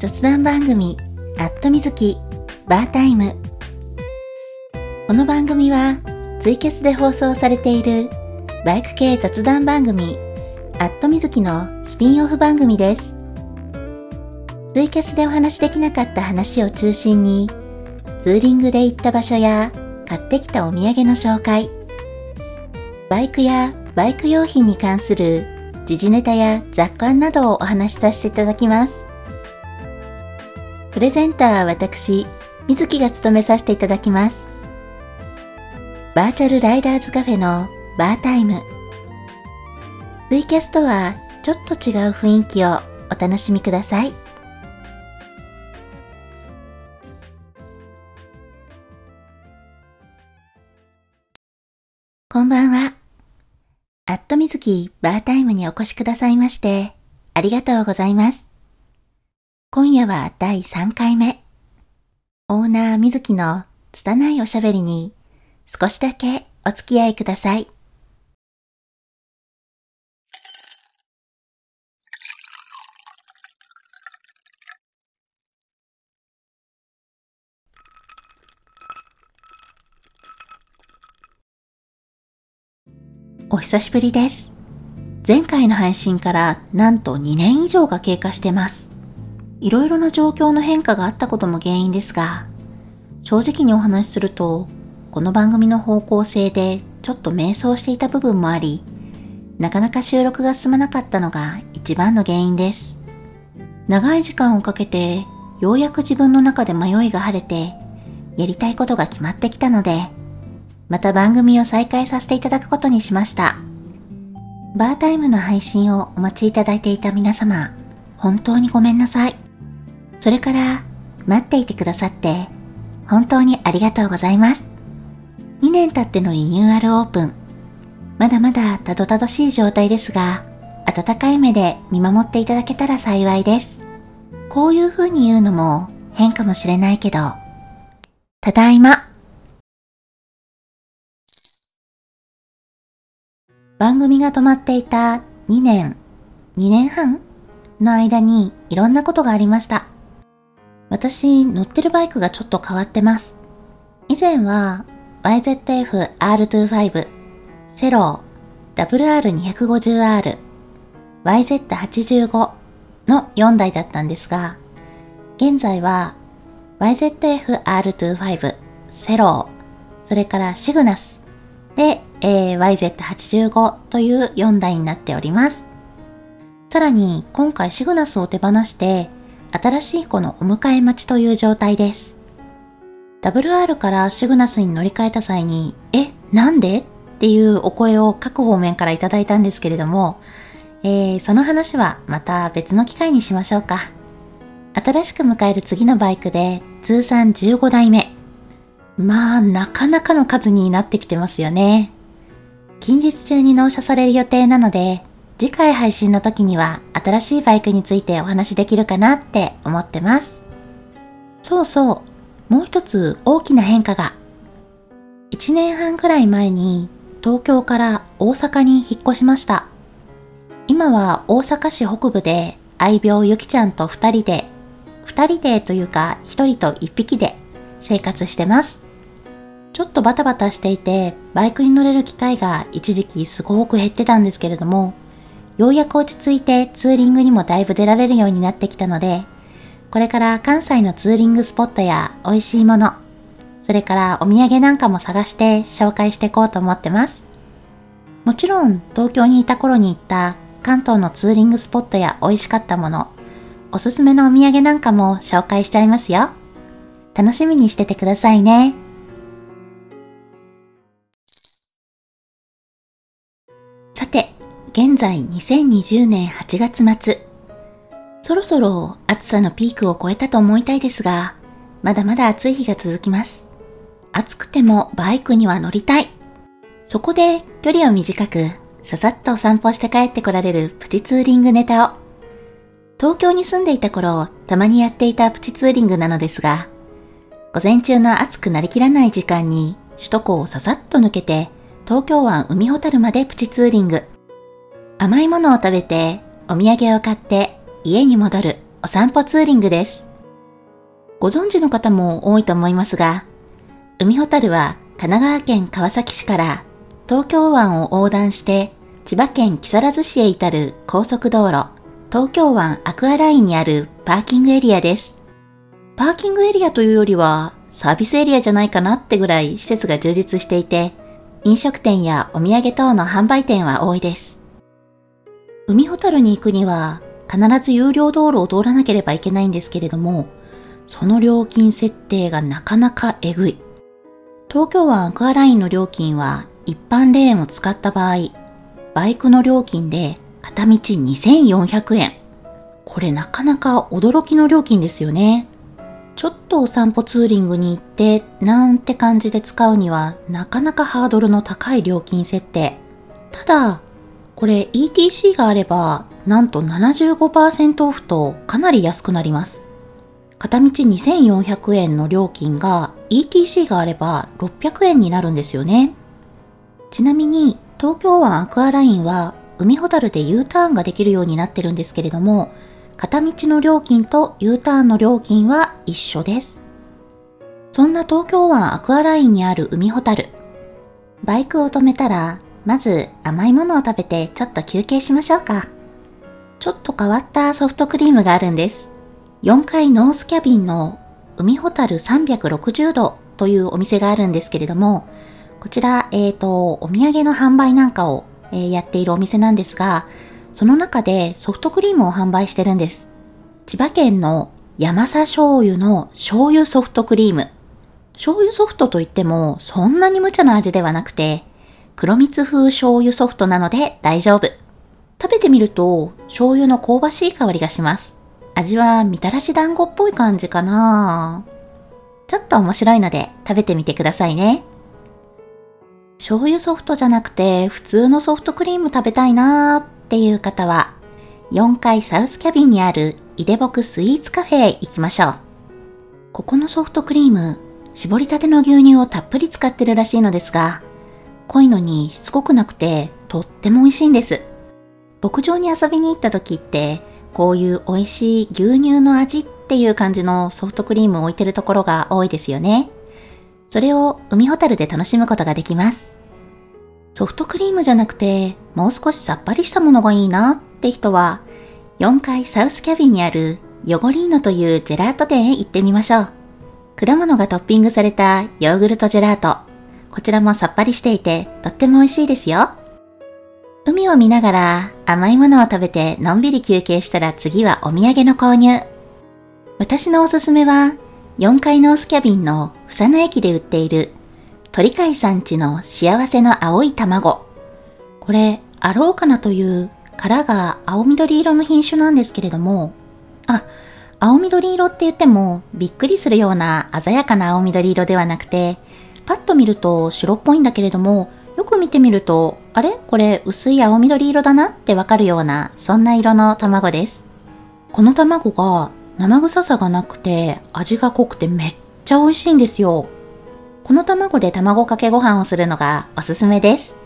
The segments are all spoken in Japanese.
雑談番組、アットみずき、バータイム。この番組は、ツイキャスで放送されている、バイク系雑談番組、アットみずきのスピンオフ番組です。ツイキャスでお話しできなかった話を中心に、ツーリングで行った場所や、買ってきたお土産の紹介、バイクやバイク用品に関する時事ネタや雑感などをお話しさせていただきます。プレゼンターは私、水木が務めさせていただきます。バーチャルライダーズカフェのバータイム。ツイキャスとはちょっと違う雰囲気をお楽しみください。こんばんは。アットみずきバータイムにお越しくださいまして、ありがとうございます。今夜は第3回目。オーナーみずきの拙いおしゃべりに少しだけお付き合いください。お久しぶりです。前回の配信からなんと2年以上が経過してます。いろいろな状況の変化があったことも原因ですが、正直にお話しすると、この番組の方向性でちょっと迷走していた部分もあり、なかなか収録が進まなかったのが一番の原因です。長い時間をかけて、ようやく自分の中で迷いが晴れて、やりたいことが決まってきたので、また番組を再開させていただくことにしました。バータイムの配信をお待ちいただいていた皆様、本当にごめんなさい。それから、待っていてくださって、本当にありがとうございます。2年経ってのリニューアルオープン。まだまだたどたどしい状態ですが、温かい目で見守っていただけたら幸いです。こういう風に言うのも変かもしれないけど、ただいま。番組が止まっていた2年、2年半の間にいろんなことがありました。私、乗ってるバイクがちょっと変わってます。以前は YZF R25、セロー、WR250R、YZ85 の4台だったんですが、現在は YZF R25、セロー、それからシグナスでえー、YZ85 という4台になっております。さらに今回シグナスを手放して新しい子のお迎え待ちという状態です。WR からシグナスに乗り換えた際に、え、なんで？っていうお声を各方面からいただいたんですけれども、えー、その話はまた別の機会にしましょうか。新しく迎える次のバイクで通算15台目。まあ、なかなかの数になってきてますよね。近日中に納車される予定なので、次回配信の時には新しいバイクについてお話しできるかなって思ってます。そうそう、もう一つ大きな変化が。1年半くらい前に東京から大阪に引っ越しました。今は大阪市北部で愛病ゆきちゃんと2人で、2人でというか1人と1匹で生活してます。ちょっとバタバタしていて、バイクに乗れる機会が一時期すごく減ってたんですけれども、ようやく落ち着いてツーリングにもだいぶ出られるようになってきたので、これから関西のツーリングスポットや美味しいもの、それからお土産なんかも探して紹介していこうと思ってます。もちろん東京にいた頃に行った関東のツーリングスポットや美味しかったもの、おすすめのお土産なんかも紹介しちゃいますよ。楽しみにしててくださいね。さて現在2020年8月末。そろそろ暑さのピークを超えたと思いたいですが、まだまだ暑い日が続きます。暑くてもバイクには乗りたい。そこで距離を短く、ささっと散歩して帰ってこられるプチツーリングネタを。東京に住んでいた頃、たまにやっていたプチツーリングなのですが、午前中の暑くなりきらない時間に首都高をささっと抜けて、東京湾海ほたるまでプチツーリング。甘いものを食べて、お土産を買って家に戻るお散歩ツーリングです。ご存知の方も多いと思いますが、海ほたるは神奈川県川崎市から東京湾を横断して千葉県木更津市へ至る高速道路東京湾アクアラインにあるパーキングエリアです。パーキングエリアというよりはサービスエリアじゃないかなってぐらい施設が充実していて、飲食店やお土産等の販売店は多いです。海ほたるに行くには必ず有料道路を通らなければいけないんですけれども、その料金設定がなかなかえぐい。東京湾アクアラインの料金は一般レーンを使った場合、バイクの料金で片道2400円。これなかなか驚きの料金ですよね。ちょっとお散歩ツーリングに行ってなんて感じで使うにはなかなかハードルの高い料金設定。ただ、これ ETC があればなんと75%オフとかなり安くなります。片道2400円の料金が ETC があれば600円になるんですよね。ちなみに東京湾アクアラインは海ほたるで U ターンができるようになってるんですけれども、片道の料金と U ターンの料金は一緒です。そんな東京湾アクアラインにある海ほたる。バイクを止めたら、まず甘いものを食べてちょっと休憩しましょうか。ちょっと変わったソフトクリームがあるんです。4階ノースキャビンの海ほたる360度というお店があるんですけれども、こちら、えっ、ー、と、お土産の販売なんかを、えー、やっているお店なんですが、その中でソフトクリームを販売してるんです。千葉県の山佐醤油の醤油ソフトクリーム。醤油ソフトといってもそんなに無茶な味ではなくて、黒蜜風醤油ソフトなので大丈夫。食べてみると醤油の香ばしい香りがします。味はみたらし団子っぽい感じかなちょっと面白いので食べてみてくださいね。醤油ソフトじゃなくて普通のソフトクリーム食べたいなーっていう方は4階サウスキャビンにあるイデボクスイーツカフェへ行きましょう。ここのソフトクリーム、絞りたての牛乳をたっぷり使ってるらしいのですが、濃いのにしつこくなくてとっても美味しいんです。牧場に遊びに行った時って、こういう美味しい牛乳の味っていう感じのソフトクリームを置いてるところが多いですよね。それを海ホタルで楽しむことができます。ソフトクリームじゃなくて、もう少しさっぱりしたものがいいなって人は、4階サウスキャビンにあるヨゴリーノというジェラート店へ行ってみましょう。果物がトッピングされたヨーグルトジェラート。こちらもさっぱりしていて、とっても美味しいですよ。海を見ながら甘いものを食べてのんびり休憩したら次はお土産の購入。私のおすすめは4階ノースキャビンの房野駅で売っている鳥飼さんちの幸せの青い卵。これ、アローカナという殻が青緑色の品種なんですけれども、あ、青緑色って言ってもびっくりするような鮮やかな青緑色ではなくて、パッと見ると白っぽいんだけれども、よく見てみると、あれ？これ薄い青緑色だなってわかるような、そんな色の卵です。この卵が生臭さがなくて味が濃くてめっちゃ美味しいんですよ。この卵で卵かけご飯をするのがおすすめです。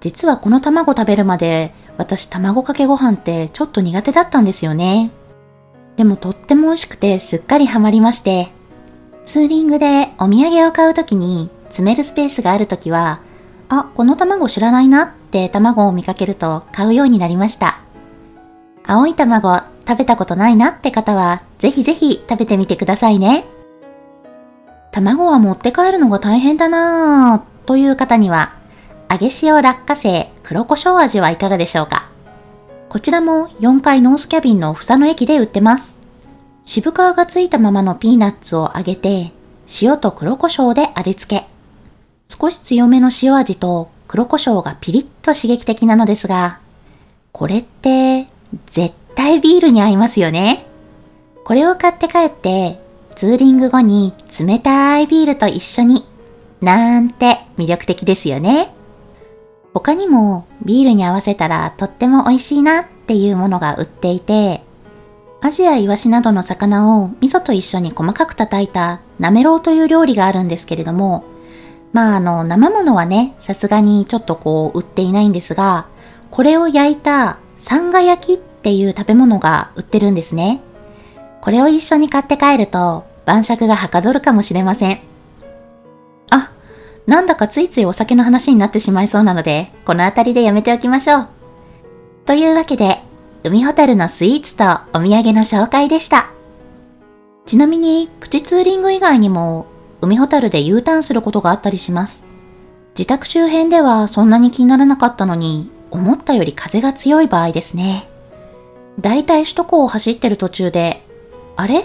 実はこの卵食べるまで私卵かけご飯ってちょっと苦手だったんですよね。でもとっても美味しくてすっかりハマりまして、ツーリングでお土産を買うときに詰めるスペースがあるときはあ、この卵知らないなって卵を見かけると買うようになりました。青い卵食べたことないなって方はぜひぜひ食べてみてくださいね。卵は持って帰るのが大変だなぁという方には揚げ塩落花生黒胡椒味はいかがでしょうかこちらも4階ノースキャビンの房の駅で売ってます。渋皮がついたままのピーナッツを揚げて塩と黒胡椒で味付け。少し強めの塩味と黒胡椒がピリッと刺激的なのですが、これって絶対ビールに合いますよね。これを買って帰ってツーリング後に冷たいビールと一緒になんて魅力的ですよね。他にもビールに合わせたらとっても美味しいなっていうものが売っていて、アジやイワシなどの魚を味噌と一緒に細かく叩いたなめろうという料理があるんですけれども、まああの生ものはね、さすがにちょっとこう売っていないんですが、これを焼いたサンガ焼きっていう食べ物が売ってるんですね。これを一緒に買って帰ると晩酌がはかどるかもしれません。あ、なんだかついついお酒の話になってしまいそうなので、この辺りでやめておきましょう。というわけで、海ホタルのスイーツとお土産の紹介でした。ちなみに、プチツーリング以外にも、海ホタルで U ターンすることがあったりします。自宅周辺ではそんなに気にならなかったのに、思ったより風が強い場合ですね。だいたい首都高を走ってる途中で、あれ？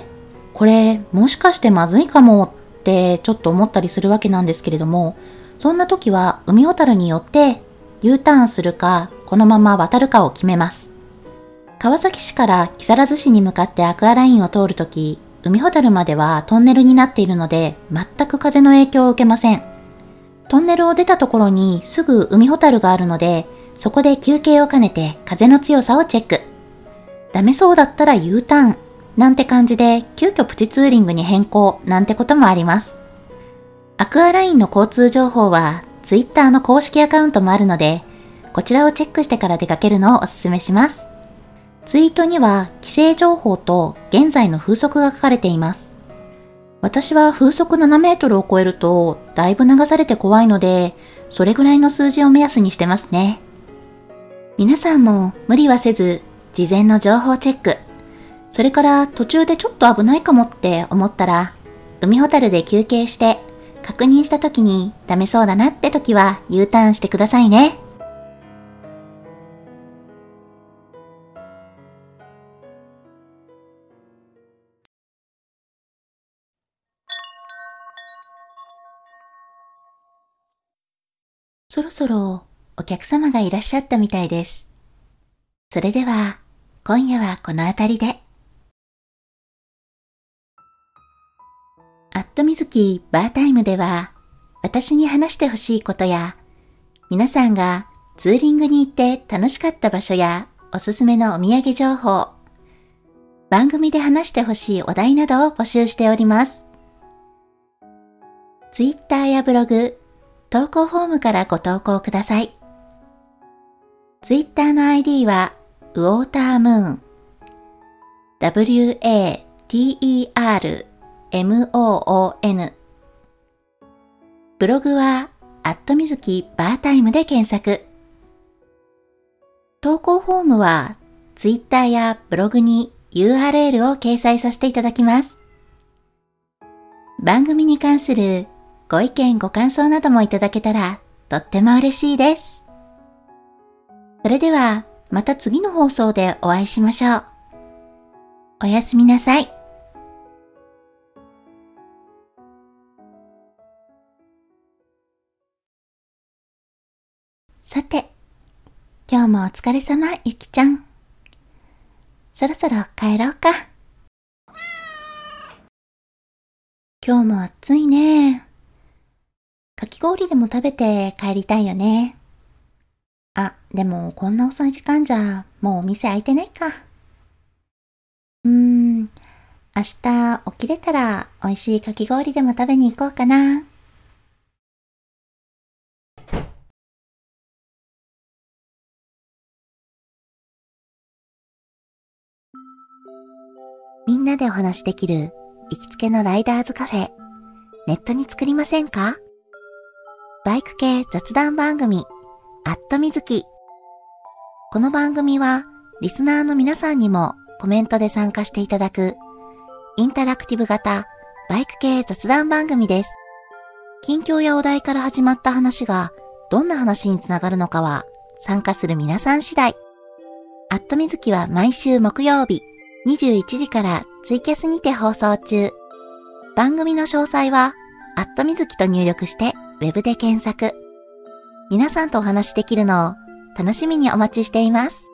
これもしかしてまずいかもってちょっと思ったりするわけなんですけれども、そんな時は海ホタルによって U ターンするか、このまま渡るかを決めます。川崎市から木更津市に向かってアクアラインを通るとき、海ホタルまではトンネルになっているので、全く風の影響を受けません。トンネルを出たところにすぐ海ホタルがあるので、そこで休憩を兼ねて風の強さをチェック。ダメそうだったら U ターン。なんて感じで急遽プチツーリングに変更なんてこともあります。アクアラインの交通情報は Twitter の公式アカウントもあるので、こちらをチェックしてから出かけるのをお勧めします。ツイートには規制情報と現在の風速が書かれています。私は風速7メートルを超えるとだいぶ流されて怖いので、それぐらいの数字を目安にしてますね。皆さんも無理はせず、事前の情報チェック、それから途中でちょっと危ないかもって思ったら、海ホタルで休憩して確認した時にダメそうだなって時は U ターンしてくださいね。そろそろお客様がいらっしゃったみたいです。それでは、今夜はこの辺りで。アットみずきバータイムでは、私に話してほしいことや、皆さんがツーリングに行って楽しかった場所やおすすめのお土産情報、番組で話してほしいお題などを募集しております。ツイッターやブログ、投稿フォームからご投稿ください。ツイッターの ID は、ウォータームーン。w-a-t-e-r-m-o-o-n ブログは、アットみずきバータイムで検索。投稿フォームは、ツイッターやブログに URL を掲載させていただきます。番組に関するご意見ご感想などもいただけたらとっても嬉しいです。それではまた次の放送でお会いしましょう。おやすみなさい。さて、今日もお疲れ様、ゆきちゃん。そろそろ帰ろうか。今日も暑いね。かき氷でも食べて帰りたいよね。あ、でもこんな遅い時間じゃもうお店開いてないか。うーん、明日起きれたら美味しいかき氷でも食べに行こうかな。みんなでお話しできる行きつけのライダーズカフェ、ネットに作りませんか？バイク系雑談番組、アットみずき。この番組は、リスナーの皆さんにもコメントで参加していただく、インタラクティブ型バイク系雑談番組です。近況やお題から始まった話が、どんな話につながるのかは、参加する皆さん次第。アットみずきは毎週木曜日、21時からツイキャスにて放送中。番組の詳細は、アットみずきと入力してウェブで検索。皆さんとお話しできるのを楽しみにお待ちしています。